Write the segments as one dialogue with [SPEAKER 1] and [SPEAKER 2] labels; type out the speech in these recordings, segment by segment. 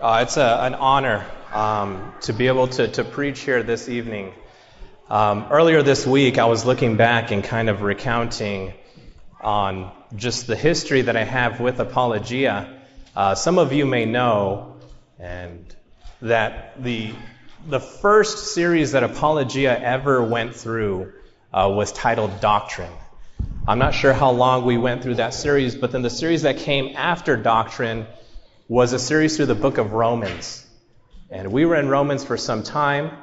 [SPEAKER 1] Uh, it's a, an honor um, to be able to, to preach here this evening. Um, earlier this week, I was looking back and kind of recounting on just the history that I have with Apologia. Uh, some of you may know, and that the the first series that Apologia ever went through uh, was titled Doctrine. I'm not sure how long we went through that series, but then the series that came after Doctrine was a series through the book of Romans. And we were in Romans for some time.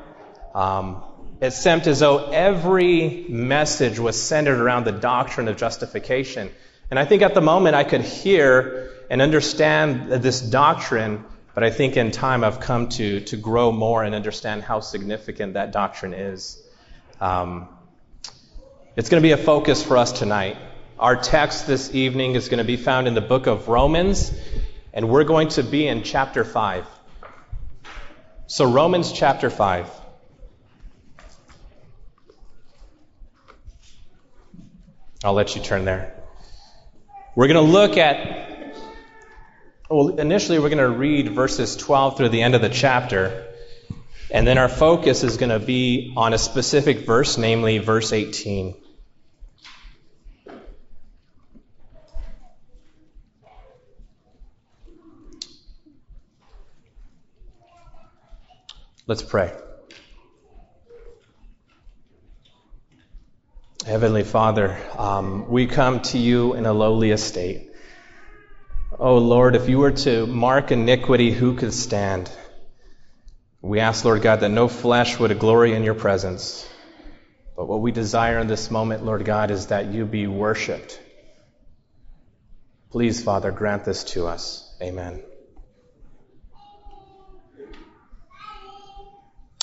[SPEAKER 1] Um, it seemed as though every message was centered around the doctrine of justification. And I think at the moment I could hear and understand this doctrine, but I think in time I've come to, to grow more and understand how significant that doctrine is. Um, it's going to be a focus for us tonight. Our text this evening is going to be found in the book of Romans, and we're going to be in chapter 5. So, Romans chapter 5. I'll let you turn there. We're going to look at, well, initially, we're going to read verses 12 through the end of the chapter. And then our focus is going to be on a specific verse, namely verse 18. Let's pray. Heavenly Father, um, we come to you in a lowly estate. Oh Lord, if you were to mark iniquity, who could stand? We ask, Lord God, that no flesh would glory in your presence. But what we desire in this moment, Lord God, is that you be worshiped. Please, Father, grant this to us. Amen.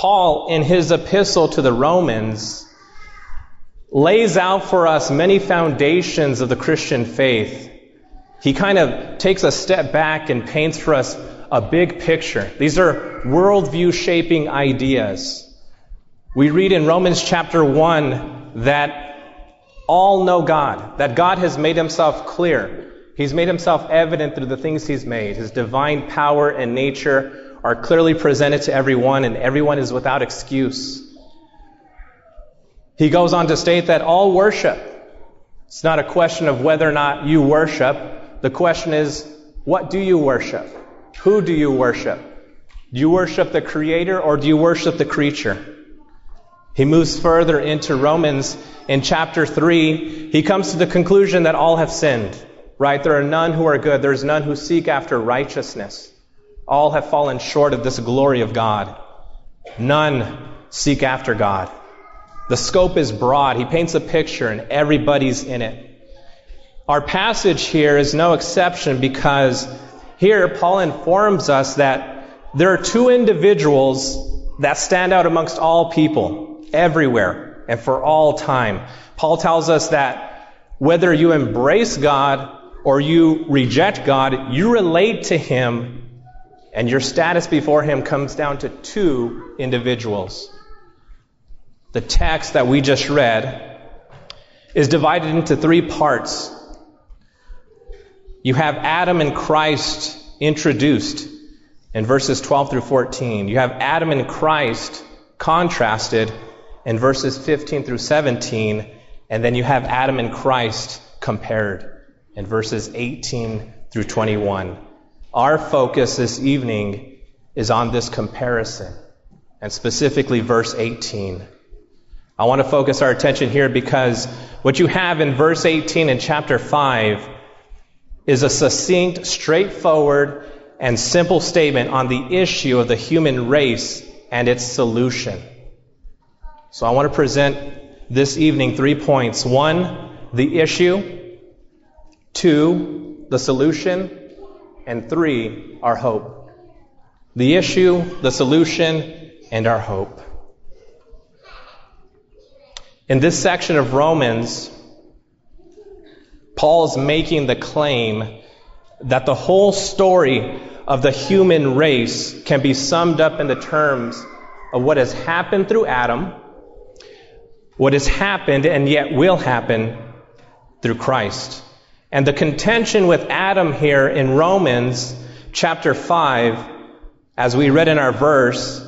[SPEAKER 1] Paul, in his epistle to the Romans, lays out for us many foundations of the Christian faith. He kind of takes a step back and paints for us a big picture. These are worldview shaping ideas. We read in Romans chapter 1 that all know God, that God has made himself clear. He's made himself evident through the things he's made. His divine power and nature are clearly presented to everyone, and everyone is without excuse. He goes on to state that all worship, it's not a question of whether or not you worship. The question is, what do you worship? Who do you worship? Do you worship the Creator or do you worship the creature? He moves further into Romans in chapter 3. He comes to the conclusion that all have sinned, right? There are none who are good. There's none who seek after righteousness. All have fallen short of this glory of God. None seek after God. The scope is broad. He paints a picture, and everybody's in it. Our passage here is no exception because here Paul informs us that there are two individuals that stand out amongst all people, everywhere, and for all time. Paul tells us that whether you embrace God or you reject God, you relate to Him, and your status before Him comes down to two individuals. The text that we just read is divided into three parts. You have Adam and Christ introduced in verses 12 through 14. You have Adam and Christ contrasted in verses 15 through 17. And then you have Adam and Christ compared in verses 18 through 21. Our focus this evening is on this comparison, and specifically verse 18. I want to focus our attention here because what you have in verse 18 in chapter 5 is a succinct, straightforward, and simple statement on the issue of the human race and its solution. So I want to present this evening three points. One, the issue. Two, the solution. And three, our hope. The issue, the solution, and our hope. In this section of Romans, Paul is making the claim that the whole story of the human race can be summed up in the terms of what has happened through Adam, what has happened and yet will happen through Christ. And the contention with Adam here in Romans chapter 5, as we read in our verse,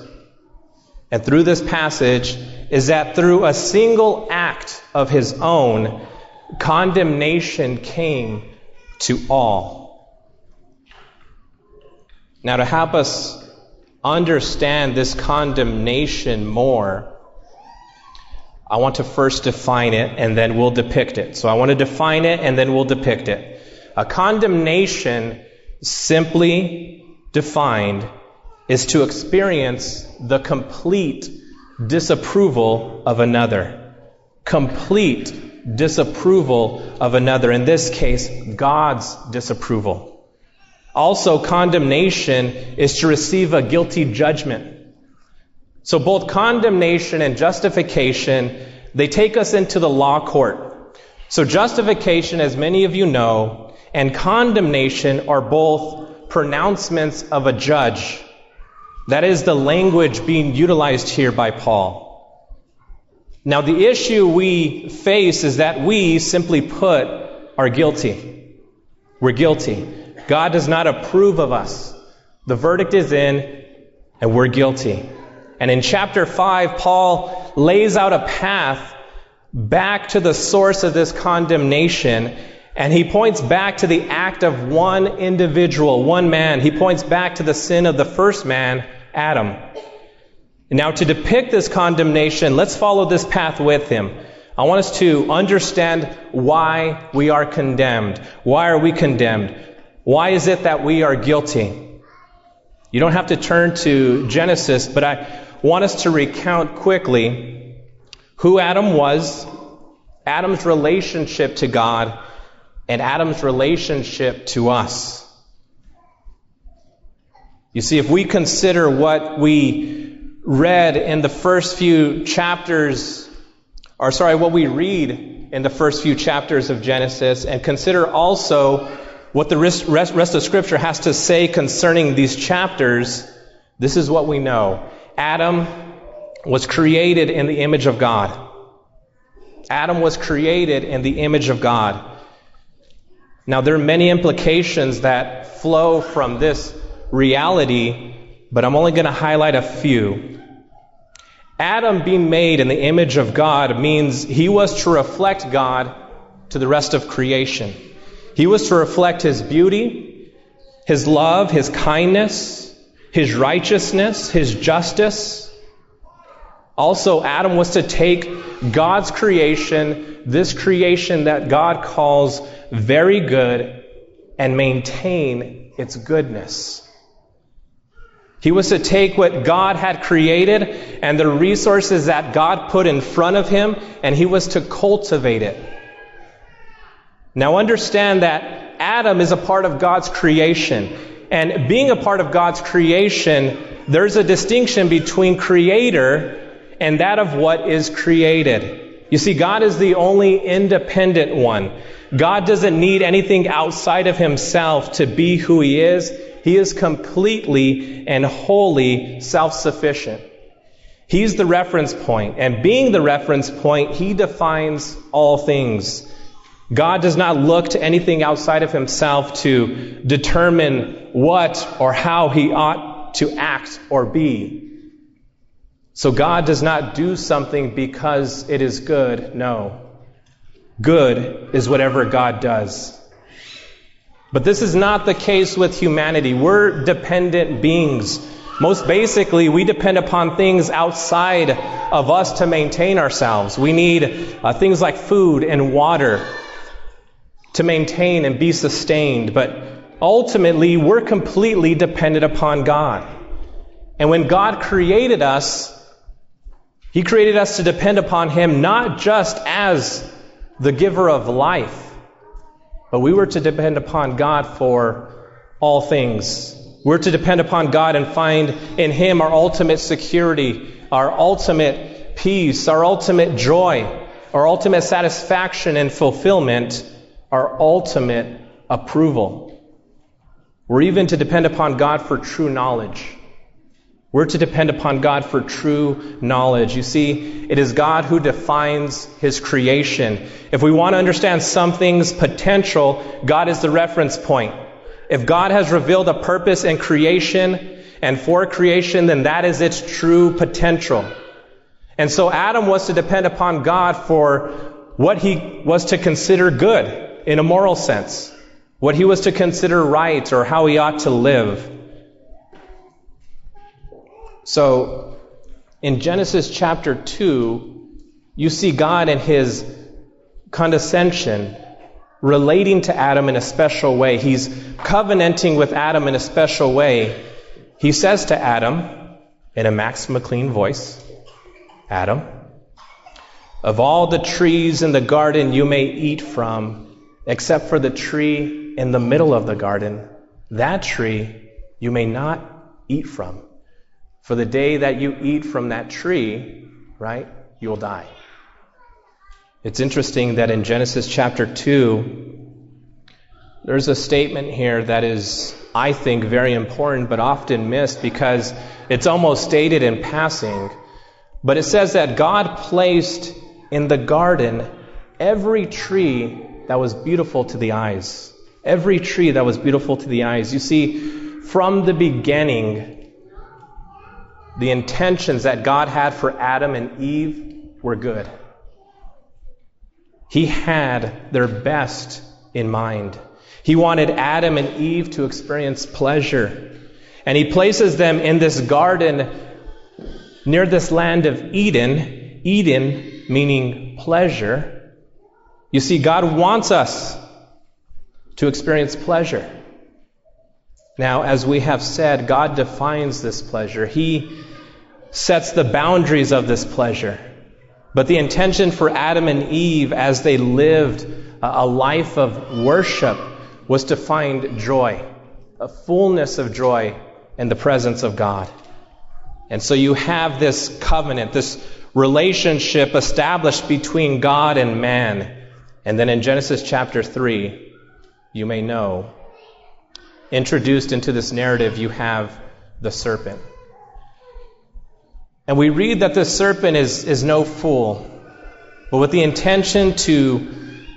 [SPEAKER 1] and through this passage, is that through a single act of his own, condemnation came to all. Now, to help us understand this condemnation more, I want to first define it and then we'll depict it. So I want to define it and then we'll depict it. A condemnation, simply defined, is to experience the complete disapproval of another. Complete disapproval of another. In this case, God's disapproval. Also, condemnation is to receive a guilty judgment. So both condemnation and justification, they take us into the law court. So justification, as many of you know, and condemnation are both pronouncements of a judge. That is the language being utilized here by Paul. Now, the issue we face is that we, simply put, are guilty. We're guilty. God does not approve of us. The verdict is in, and we're guilty. And in chapter 5, Paul lays out a path back to the source of this condemnation. And he points back to the act of one individual, one man. He points back to the sin of the first man, Adam. Now, to depict this condemnation, let's follow this path with him. I want us to understand why we are condemned. Why are we condemned? Why is it that we are guilty? You don't have to turn to Genesis, but I want us to recount quickly who Adam was, Adam's relationship to God, and Adam's relationship to us. You see, if we consider what we read in the first few chapters, or sorry, what we read in the first few chapters of Genesis, and consider also what the rest, of Scripture has to say concerning these chapters, this is what we know. Adam was created in the image of God. Adam was created in the image of God. Now, there are many implications that flow from this reality, but I'm only going to highlight a few. Adam being made in the image of God means he was to reflect God to the rest of creation. He was to reflect his beauty, his love, his kindness, his righteousness, his justice. Also, Adam was to take God's creation, this creation that God calls very good, and maintain its goodness. He was to take what God had created and the resources that God put in front of him, and he was to cultivate it. Now understand that Adam is a part of God's creation. And being a part of God's creation, there's a distinction between creator and that of what is created. You see, God is the only independent one. God doesn't need anything outside of himself to be who he is. He is completely and wholly self sufficient. He's the reference point, and being the reference point, he defines all things. God does not look to anything outside of himself to determine what or how he ought to act or be. So God does not do something because it is good. No. Good is whatever God does. But this is not the case with humanity. We're dependent beings. Most basically, we depend upon things outside of us to maintain ourselves. We need uh, things like food and water to maintain and be sustained. But ultimately, we're completely dependent upon God. And when God created us, He created us to depend upon Him not just as the giver of life, but we were to depend upon God for all things. We're to depend upon God and find in Him our ultimate security, our ultimate peace, our ultimate joy, our ultimate satisfaction and fulfillment, our ultimate approval. We're even to depend upon God for true knowledge. We're to depend upon God for true knowledge. You see, it is God who defines His creation. If we want to understand something's potential, God is the reference point. If God has revealed a purpose in creation and for creation, then that is its true potential. And so Adam was to depend upon God for what he was to consider good in a moral sense, what he was to consider right or how he ought to live. So, in Genesis chapter 2, you see God in his condescension relating to Adam in a special way. He's covenanting with Adam in a special way. He says to Adam, in a Max McLean voice, Adam, of all the trees in the garden you may eat from, except for the tree in the middle of the garden, that tree you may not eat from. For the day that you eat from that tree, right, you will die. It's interesting that in Genesis chapter 2, there's a statement here that is, I think, very important but often missed because it's almost stated in passing. But it says that God placed in the garden every tree that was beautiful to the eyes. Every tree that was beautiful to the eyes. You see, from the beginning, the intentions that God had for Adam and Eve were good. He had their best in mind. He wanted Adam and Eve to experience pleasure. And he places them in this garden near this land of Eden. Eden meaning pleasure. You see, God wants us to experience pleasure. Now, as we have said, God defines this pleasure. He sets the boundaries of this pleasure. But the intention for Adam and Eve as they lived a life of worship was to find joy, a fullness of joy in the presence of God. And so you have this covenant, this relationship established between God and man. And then in Genesis chapter 3, you may know, introduced into this narrative, you have the serpent. And we read that the serpent is, is no fool, but with the intention to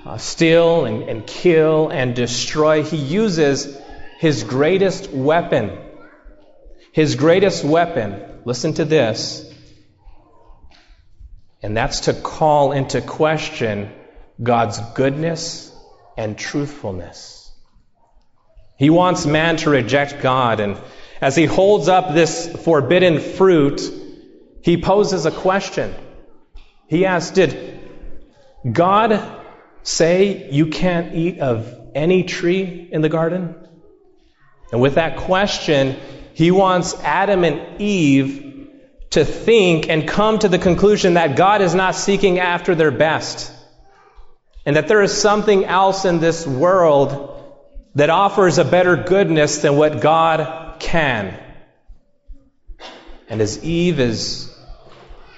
[SPEAKER 1] uh, steal and, and kill and destroy, he uses his greatest weapon. His greatest weapon, listen to this, and that's to call into question God's goodness and truthfulness. He wants man to reject God, and as he holds up this forbidden fruit, he poses a question. He asks, Did God say you can't eat of any tree in the garden? And with that question, He wants Adam and Eve to think and come to the conclusion that God is not seeking after their best. And that there is something else in this world that offers a better goodness than what God can. And as Eve is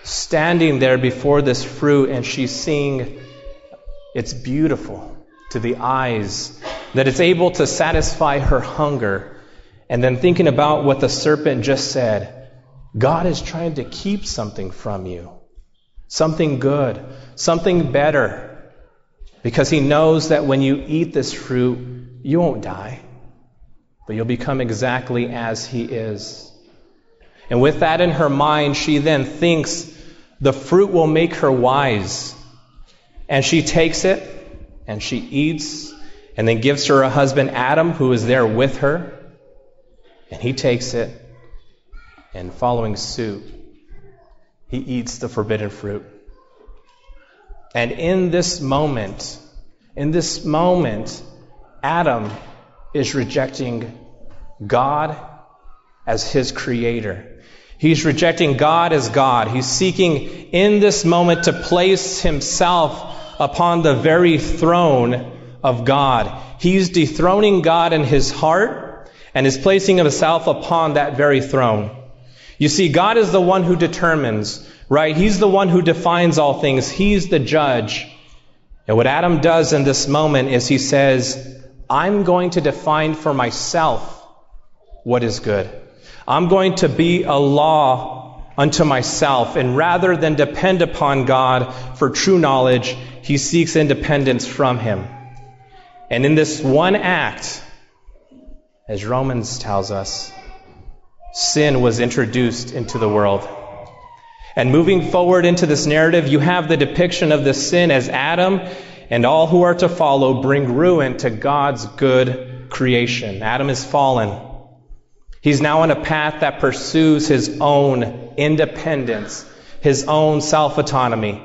[SPEAKER 1] standing there before this fruit and she's seeing it's beautiful to the eyes, that it's able to satisfy her hunger, and then thinking about what the serpent just said, God is trying to keep something from you, something good, something better, because he knows that when you eat this fruit, you won't die, but you'll become exactly as he is. And with that in her mind, she then thinks the fruit will make her wise. And she takes it and she eats and then gives her a husband, Adam, who is there with her. And he takes it and following suit, he eats the forbidden fruit. And in this moment, in this moment, Adam is rejecting God as his creator. He's rejecting God as God. He's seeking in this moment to place himself upon the very throne of God. He's dethroning God in his heart and is placing himself upon that very throne. You see, God is the one who determines, right? He's the one who defines all things. He's the judge. And what Adam does in this moment is he says, I'm going to define for myself what is good. I'm going to be a law unto myself. And rather than depend upon God for true knowledge, he seeks independence from him. And in this one act, as Romans tells us, sin was introduced into the world. And moving forward into this narrative, you have the depiction of the sin as Adam and all who are to follow bring ruin to God's good creation. Adam is fallen. He's now on a path that pursues his own independence, his own self autonomy.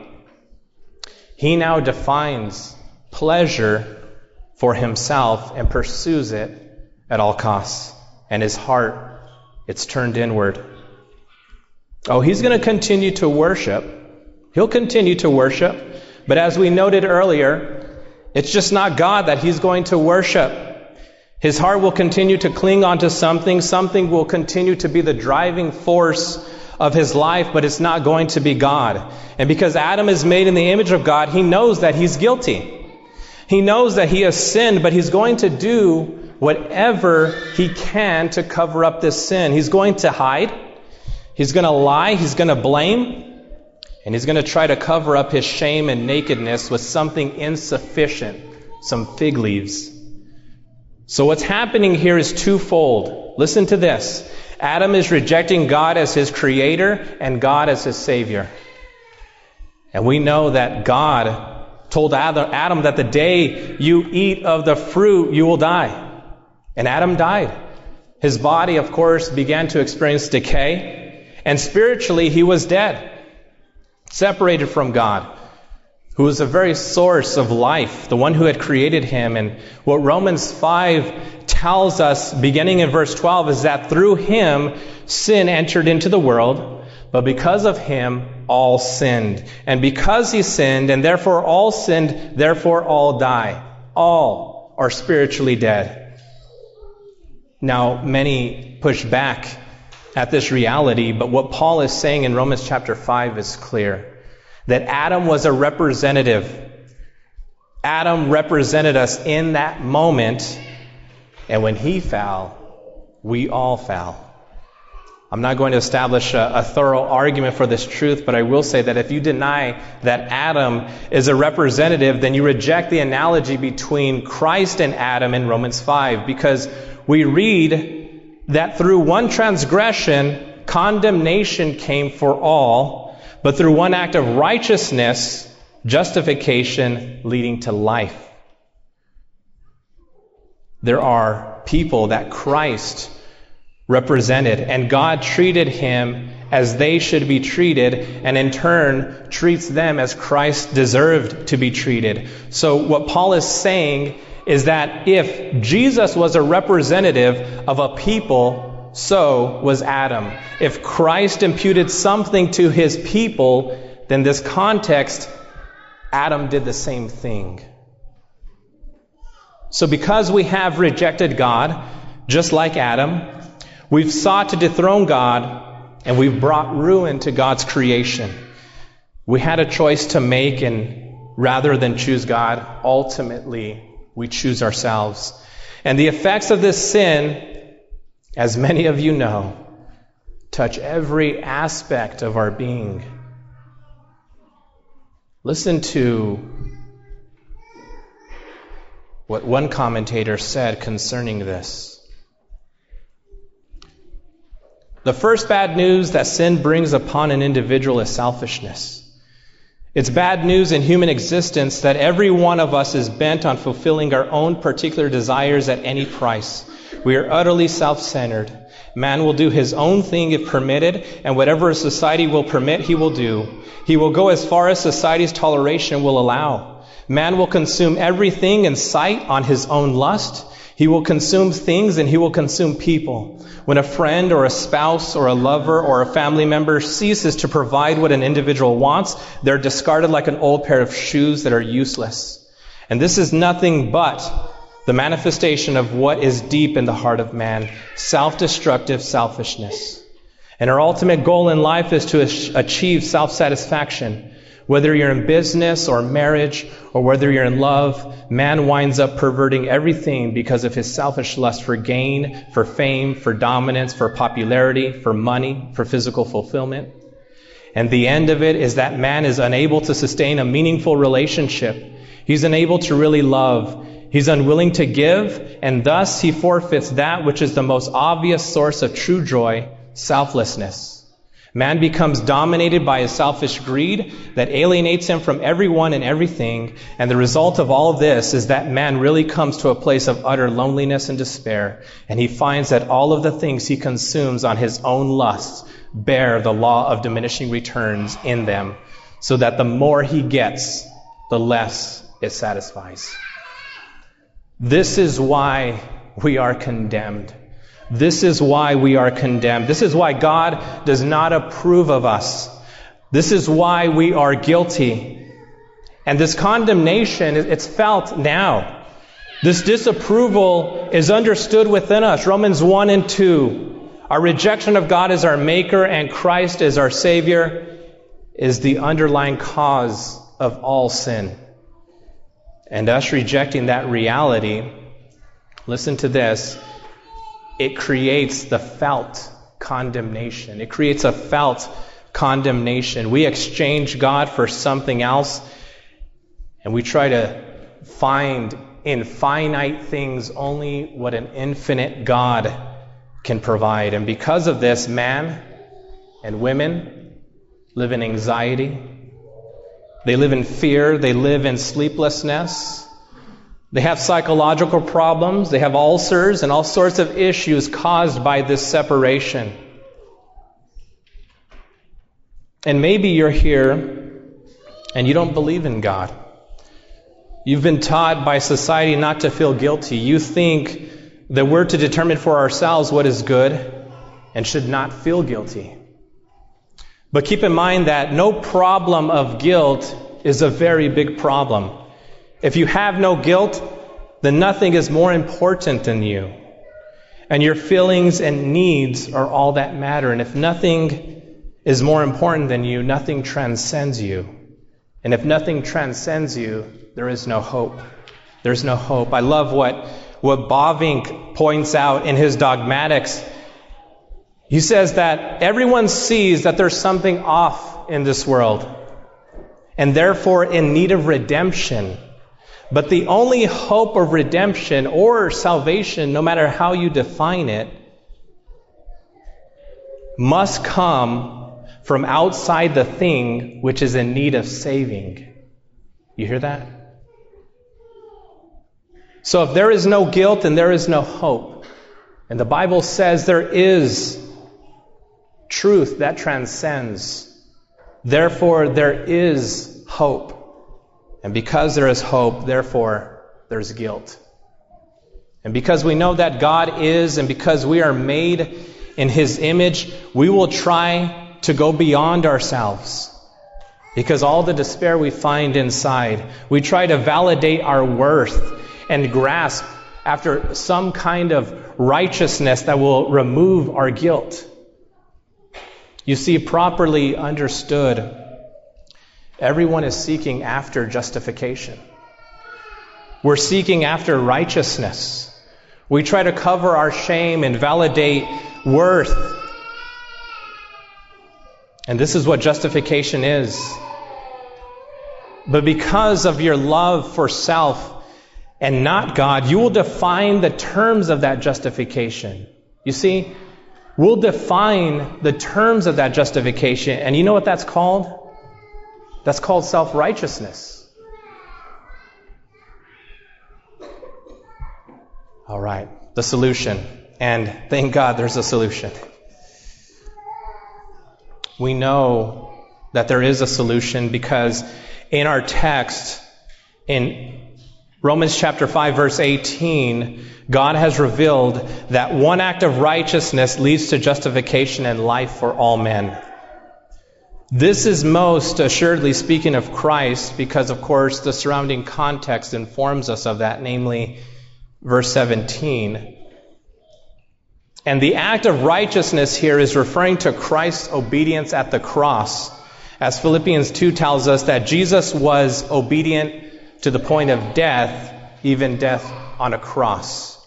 [SPEAKER 1] He now defines pleasure for himself and pursues it at all costs. And his heart, it's turned inward. Oh, he's going to continue to worship. He'll continue to worship. But as we noted earlier, it's just not God that he's going to worship. His heart will continue to cling onto something. Something will continue to be the driving force of his life, but it's not going to be God. And because Adam is made in the image of God, he knows that he's guilty. He knows that he has sinned, but he's going to do whatever he can to cover up this sin. He's going to hide. He's going to lie. He's going to blame. And he's going to try to cover up his shame and nakedness with something insufficient, some fig leaves. So what's happening here is twofold. Listen to this. Adam is rejecting God as his creator and God as his savior. And we know that God told Adam that the day you eat of the fruit, you will die. And Adam died. His body, of course, began to experience decay. And spiritually, he was dead, separated from God who was the very source of life, the one who had created him. And what Romans 5 tells us, beginning in verse 12, is that through him sin entered into the world, but because of him all sinned. And because he sinned, and therefore all sinned, therefore all die. All are spiritually dead. Now, many push back at this reality, but what Paul is saying in Romans chapter 5 is clear that Adam was a representative. Adam represented us in that moment, and when he fell, we all fell. I'm not going to establish a, a, thorough argument for this truth, but I will say that if you deny that Adam is a representative, then you reject the analogy between Christ and Adam in Romans 5, because we read that through one transgression, condemnation came for all but through one act of righteousness, justification leading to life. There are people that Christ represented, and God treated him as they should be treated, and in turn treats them as Christ deserved to be treated. So, what Paul is saying is that if Jesus was a representative of a people so was Adam. If Christ imputed something to his people, then this context, Adam did the same thing. So because we have rejected God, just like Adam, we've sought to dethrone God and we've brought ruin to God's creation. We had a choice to make, and rather than choose God, ultimately we choose ourselves. And the effects of this sin, as many of you know, touch every aspect of our being. Listen to what one commentator said concerning this. The first bad news that sin brings upon an individual is selfishness. It's bad news in human existence that every one of us is bent on fulfilling our own particular desires at any price. We are utterly self centered. Man will do his own thing if permitted, and whatever society will permit, he will do. He will go as far as society's toleration will allow. Man will consume everything in sight on his own lust. He will consume things and he will consume people. When a friend or a spouse or a lover or a family member ceases to provide what an individual wants, they're discarded like an old pair of shoes that are useless. And this is nothing but the manifestation of what is deep in the heart of man self destructive selfishness. And our ultimate goal in life is to achieve self satisfaction. Whether you're in business or marriage or whether you're in love, man winds up perverting everything because of his selfish lust for gain, for fame, for dominance, for popularity, for money, for physical fulfillment. And the end of it is that man is unable to sustain a meaningful relationship. He's unable to really love. He's unwilling to give, and thus he forfeits that which is the most obvious source of true joy selflessness. Man becomes dominated by a selfish greed that alienates him from everyone and everything, and the result of all of this is that man really comes to a place of utter loneliness and despair, and he finds that all of the things he consumes on his own lusts bear the law of diminishing returns in them, so that the more he gets, the less it satisfies. This is why we are condemned. This is why we are condemned. This is why God does not approve of us. This is why we are guilty. And this condemnation, it's felt now. This disapproval is understood within us. Romans 1 and 2. Our rejection of God as our Maker and Christ as our Savior is the underlying cause of all sin. And us rejecting that reality, listen to this, it creates the felt condemnation. It creates a felt condemnation. We exchange God for something else, and we try to find in finite things only what an infinite God can provide. And because of this, man and women live in anxiety. They live in fear. They live in sleeplessness. They have psychological problems, they have ulcers, and all sorts of issues caused by this separation. And maybe you're here and you don't believe in God. You've been taught by society not to feel guilty. You think that we're to determine for ourselves what is good and should not feel guilty. But keep in mind that no problem of guilt is a very big problem. If you have no guilt, then nothing is more important than you. And your feelings and needs are all that matter. And if nothing is more important than you, nothing transcends you. And if nothing transcends you, there is no hope. There's no hope. I love what, what Bavinck points out in his dogmatics. He says that everyone sees that there's something off in this world, and therefore in need of redemption. But the only hope of redemption or salvation, no matter how you define it, must come from outside the thing which is in need of saving. You hear that? So if there is no guilt and there is no hope, and the Bible says there is truth that transcends, therefore there is hope. And because there is hope, therefore there's guilt. And because we know that God is, and because we are made in His image, we will try to go beyond ourselves. Because all the despair we find inside, we try to validate our worth and grasp after some kind of righteousness that will remove our guilt. You see, properly understood, everyone is seeking after justification. We're seeking after righteousness. We try to cover our shame and validate worth. And this is what justification is. But because of your love for self and not God, you will define the terms of that justification. You see, we'll define the terms of that justification. And you know what that's called? That's called self righteousness. All right, the solution. And thank God there's a solution. We know that there is a solution because in our text, in Romans chapter 5, verse 18, God has revealed that one act of righteousness leads to justification and life for all men. This is most assuredly speaking of Christ because, of course, the surrounding context informs us of that, namely, verse 17. And the act of righteousness here is referring to Christ's obedience at the cross. As Philippians 2 tells us that Jesus was obedient to the point of death, even death on a cross.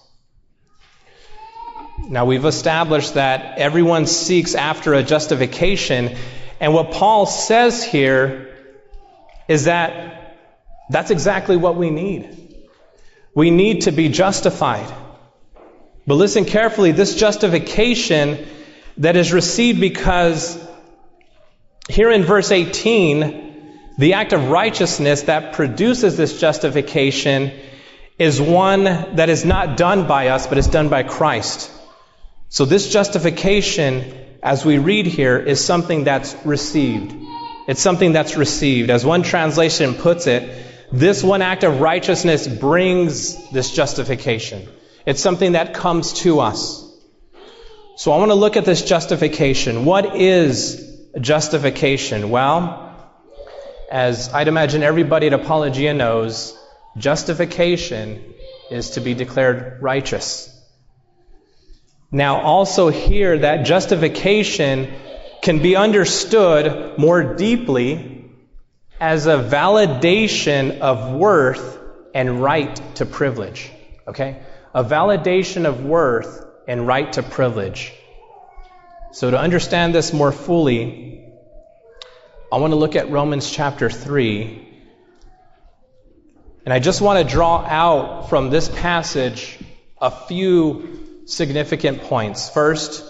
[SPEAKER 1] Now we've established that everyone seeks after a justification, and what Paul says here is that that's exactly what we need. We need to be justified. But listen carefully this justification that is received because here in verse 18, the act of righteousness that produces this justification is one that is not done by us, but is done by Christ. So this justification, as we read here, is something that's received. It's something that's received. As one translation puts it, this one act of righteousness brings this justification. It's something that comes to us. So I want to look at this justification. What is justification? Well, as I'd imagine everybody at Apologia knows, justification is to be declared righteous. Now, also here, that justification can be understood more deeply as a validation of worth and right to privilege. Okay? A validation of worth and right to privilege. So, to understand this more fully, I want to look at Romans chapter 3. And I just want to draw out from this passage a few significant points. First,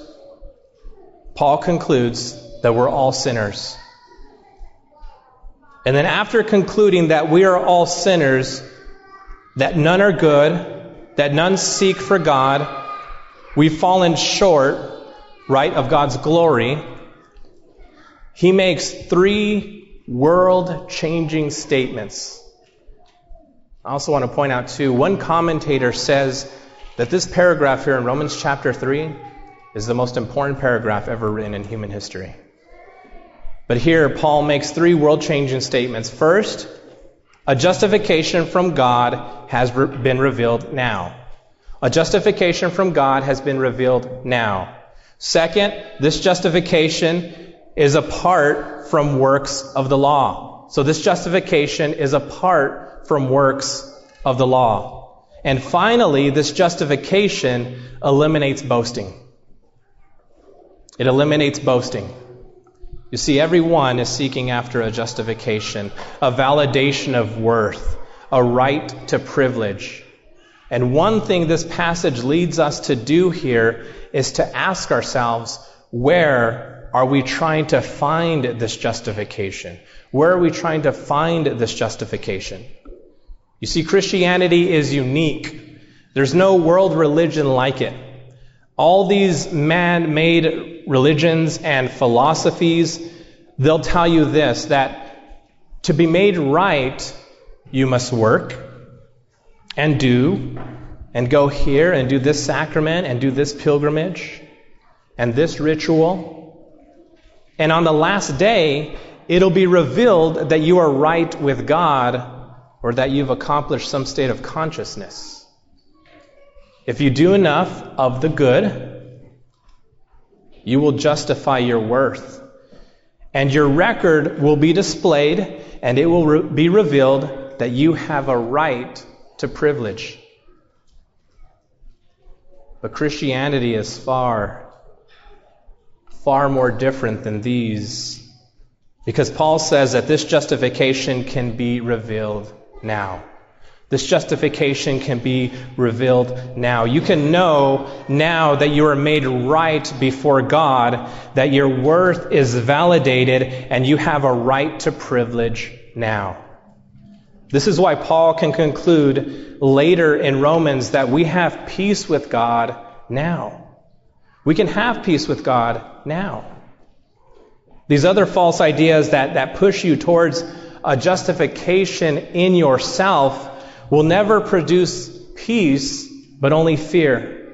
[SPEAKER 1] Paul concludes that we're all sinners. And then, after concluding that we are all sinners, that none are good, that none seek for God, we've fallen short, right, of God's glory, he makes three world changing statements. I also want to point out, too, one commentator says that this paragraph here in Romans chapter 3 is the most important paragraph ever written in human history. But here, Paul makes three world changing statements. First, a justification from God has been revealed now. A justification from God has been revealed now. Second, this justification is apart from works of the law. So this justification is apart from works of the law. And finally, this justification eliminates boasting. It eliminates boasting. You see, everyone is seeking after a justification, a validation of worth, a right to privilege. And one thing this passage leads us to do here is to ask ourselves where are we trying to find this justification? Where are we trying to find this justification? You see, Christianity is unique. There's no world religion like it. All these man made religions and philosophies, they'll tell you this that to be made right, you must work and do and go here and do this sacrament and do this pilgrimage. and this ritual. And on the last day, it'll be revealed that you are right with God or that you've accomplished some state of consciousness. If you do enough of the good, you will justify your worth. And your record will be displayed, and it will re- be revealed that you have a right to privilege. But Christianity is far, far more different than these. Because Paul says that this justification can be revealed now. This justification can be revealed now. You can know now that you are made right before God, that your worth is validated, and you have a right to privilege now. This is why Paul can conclude later in Romans that we have peace with God now. We can have peace with God now. These other false ideas that, that push you towards a justification in yourself will never produce peace, but only fear.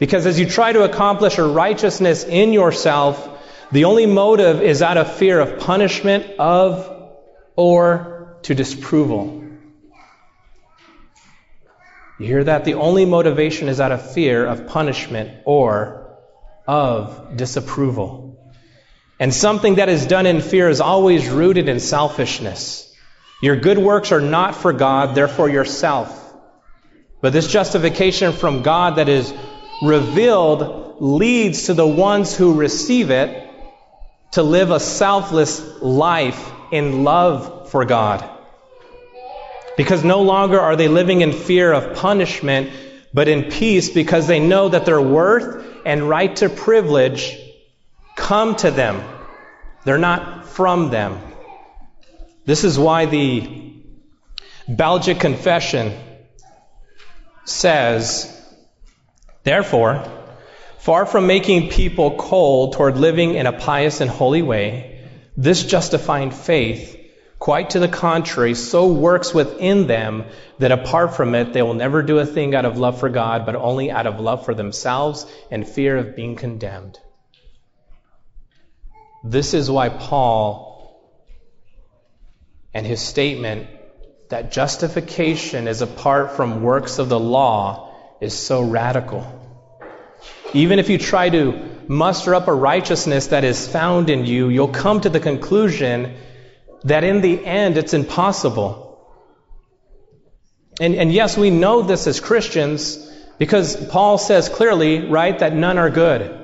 [SPEAKER 1] Because as you try to accomplish a righteousness in yourself, the only motive is out of fear of punishment, of, or to disapproval. You hear that? The only motivation is out of fear of punishment or of disapproval. And something that is done in fear is always rooted in selfishness. Your good works are not for God, they're for yourself. But this justification from God that is revealed leads to the ones who receive it to live a selfless life in love for God. Because no longer are they living in fear of punishment, but in peace because they know that their worth and right to privilege come to them. They're not from them. This is why the Belgic Confession says, Therefore, far from making people cold toward living in a pious and holy way, this justifying faith, quite to the contrary, so works within them that apart from it, they will never do a thing out of love for God, but only out of love for themselves and fear of being condemned. This is why Paul and his statement that justification is apart from works of the law is so radical. Even if you try to muster up a righteousness that is found in you, you'll come to the conclusion that in the end it's impossible. And, and yes, we know this as Christians because Paul says clearly, right, that none are good.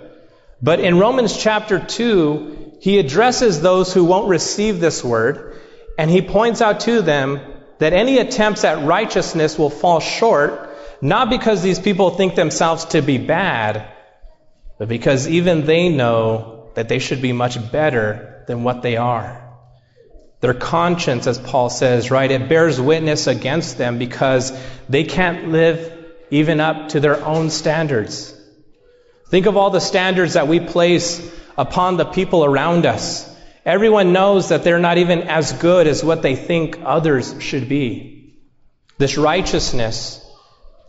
[SPEAKER 1] But in Romans chapter 2, he addresses those who won't receive this word, and he points out to them that any attempts at righteousness will fall short, not because these people think themselves to be bad, but because even they know that they should be much better than what they are. Their conscience, as Paul says, right, it bears witness against them because they can't live even up to their own standards. Think of all the standards that we place upon the people around us. Everyone knows that they're not even as good as what they think others should be. This righteousness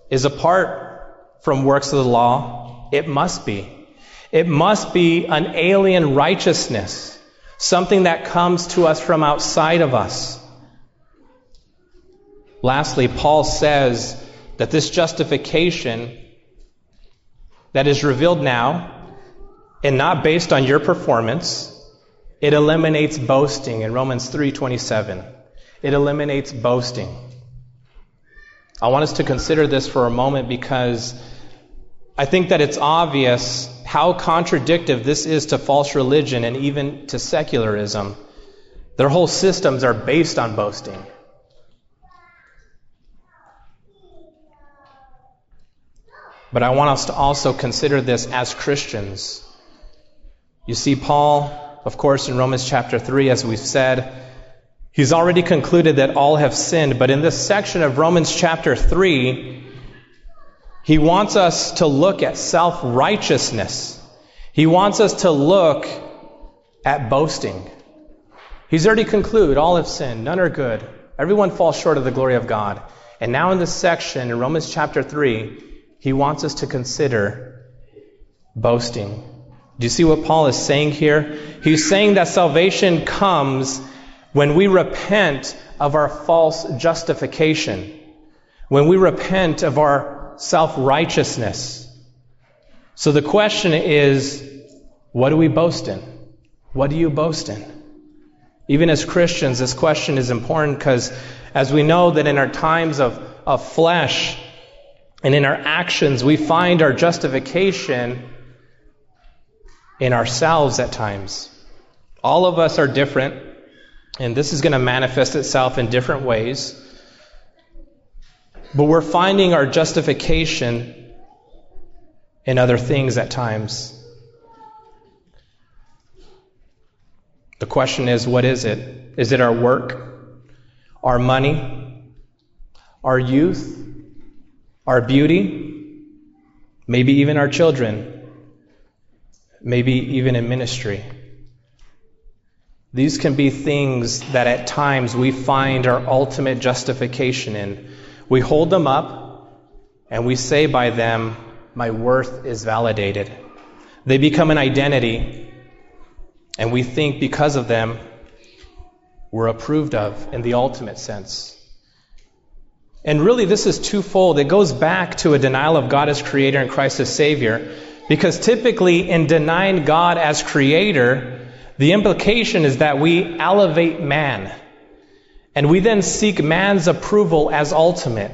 [SPEAKER 1] is apart from works of the law. It must be. It must be an alien righteousness, something that comes to us from outside of us. Lastly, Paul says that this justification that is revealed now and not based on your performance. It eliminates boasting in Romans 3:27. It eliminates boasting. I want us to consider this for a moment because I think that it's obvious how contradictory this is to false religion and even to secularism. Their whole systems are based on boasting. But I want us to also consider this as Christians. You see, Paul, of course, in Romans chapter 3, as we've said, he's already concluded that all have sinned. But in this section of Romans chapter 3, he wants us to look at self righteousness. He wants us to look at boasting. He's already concluded all have sinned, none are good. Everyone falls short of the glory of God. And now in this section, in Romans chapter 3, he wants us to consider boasting. Do you see what Paul is saying here? He's saying that salvation comes when we repent of our false justification, when we repent of our self righteousness. So the question is what do we boast in? What do you boast in? Even as Christians, this question is important because as we know that in our times of, of flesh and in our actions, we find our justification in ourselves at times. All of us are different, and this is going to manifest itself in different ways. But we're finding our justification in other things at times. The question is what is it? Is it our work, our money, our youth, our beauty, maybe even our children, maybe even in ministry? These can be things that at times we find our ultimate justification in. We hold them up and we say by them, My worth is validated. They become an identity and we think because of them, we're approved of in the ultimate sense. And really, this is twofold. It goes back to a denial of God as creator and Christ as Savior, because typically, in denying God as creator, the implication is that we elevate man. And we then seek man's approval as ultimate.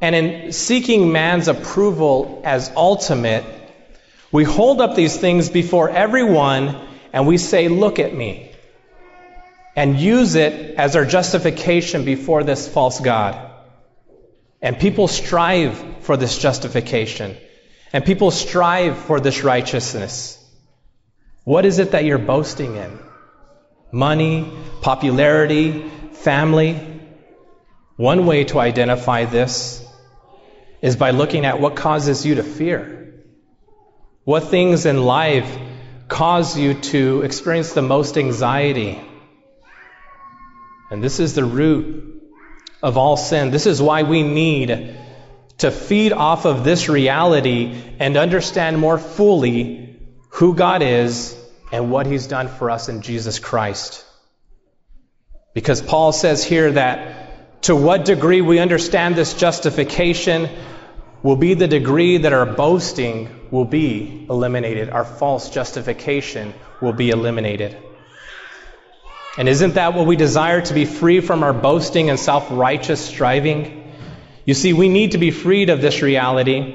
[SPEAKER 1] And in seeking man's approval as ultimate, we hold up these things before everyone and we say, Look at me, and use it as our justification before this false God. And people strive for this justification, and people strive for this righteousness. What is it that you're boasting in? Money, popularity, family? One way to identify this is by looking at what causes you to fear. What things in life cause you to experience the most anxiety. And this is the root of all sin. This is why we need to feed off of this reality and understand more fully who God is and what He's done for us in Jesus Christ. Because Paul says here that to what degree we understand this justification will be the degree that our boasting will be eliminated, our false justification will be eliminated. And isn't that what we desire to be free from our boasting and self righteous striving? You see, we need to be freed of this reality.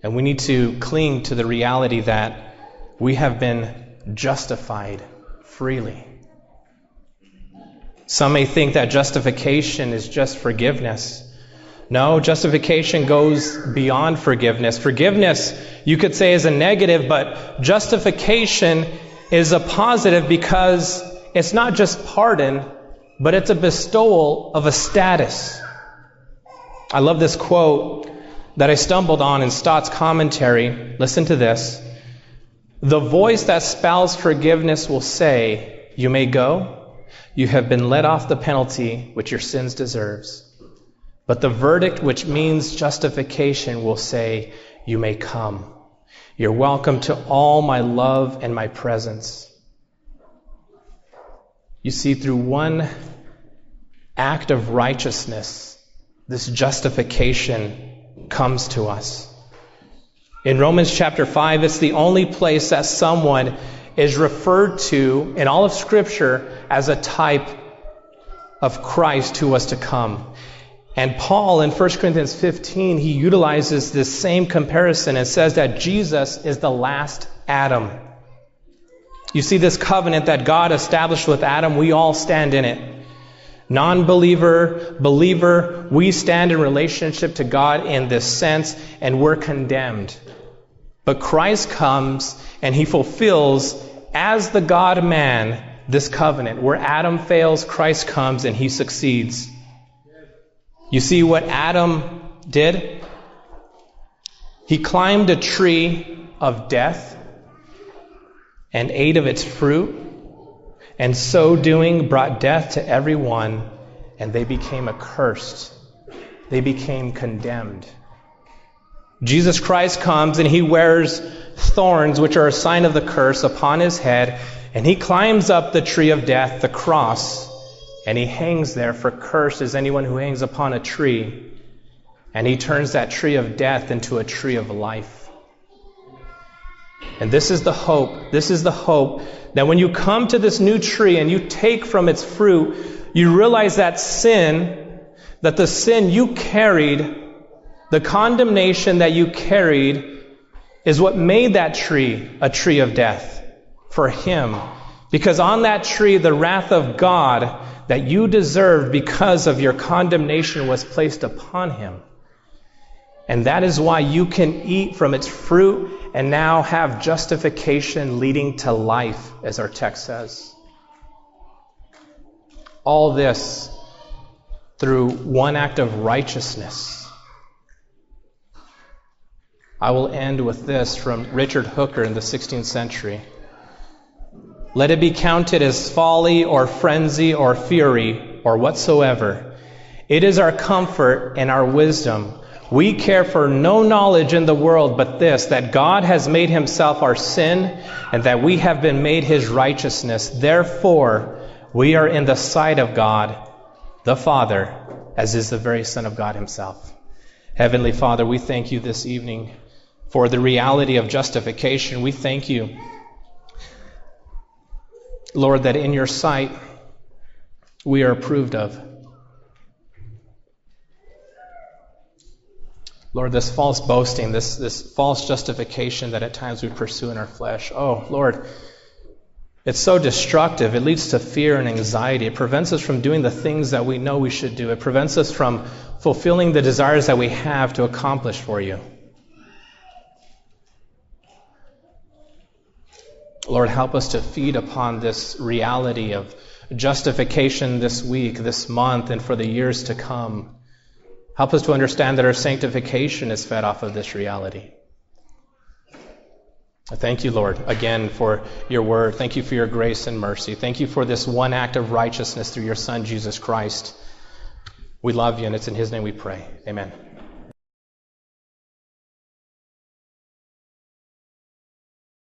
[SPEAKER 1] And we need to cling to the reality that we have been justified freely. Some may think that justification is just forgiveness. No, justification goes beyond forgiveness. Forgiveness, you could say, is a negative, but justification is a positive because it's not just pardon, but it's a bestowal of a status. I love this quote that I stumbled on in Stott's commentary. Listen to this. The voice that spells forgiveness will say, You may go, you have been let off the penalty which your sins deserves. But the verdict which means justification will say, You may come. You're welcome to all my love and my presence. You see, through one act of righteousness, this justification comes to us. In Romans chapter 5, it's the only place that someone is referred to in all of Scripture as a type of Christ who was to come. And Paul in 1 Corinthians 15, he utilizes this same comparison and says that Jesus is the last Adam. You see, this covenant that God established with Adam, we all stand in it. Non believer, believer, we stand in relationship to God in this sense, and we're condemned. But Christ comes and he fulfills as the God man this covenant. Where Adam fails, Christ comes and he succeeds. You see what Adam did? He climbed a tree of death and ate of its fruit, and so doing brought death to everyone, and they became accursed. They became condemned. Jesus Christ comes and he wears thorns, which are a sign of the curse, upon his head, and he climbs up the tree of death, the cross, and he hangs there, for cursed is anyone who hangs upon a tree. And he turns that tree of death into a tree of life. And this is the hope. This is the hope that when you come to this new tree and you take from its fruit, you realize that sin, that the sin you carried, the condemnation that you carried, is what made that tree a tree of death for him. Because on that tree, the wrath of God that you deserved because of your condemnation was placed upon him. And that is why you can eat from its fruit and now have justification leading to life, as our text says. All this through one act of righteousness. I will end with this from Richard Hooker in the 16th century. Let it be counted as folly or frenzy or fury or whatsoever. It is our comfort and our wisdom we care for no knowledge in the world but this that God has made himself our sin and that we have been made his righteousness. Therefore, we are in the sight of God, the Father, as is the very Son of God himself. Heavenly Father, we thank you this evening for the reality of justification. We thank you, Lord, that in your sight we are approved of. Lord, this false boasting, this, this false justification that at times we pursue in our flesh, oh, Lord, it's so destructive. It leads to fear and anxiety. It prevents us from doing the things that we know we should do. It prevents us from fulfilling the desires that we have to accomplish for you. Lord, help us to feed upon this reality of justification this week, this month, and for the years to come. Help us to understand that our sanctification is fed off of this reality. Thank you, Lord, again for your word. Thank you for your grace and mercy. Thank you for this one act of righteousness through your Son, Jesus Christ. We love you, and it's in his name we pray. Amen.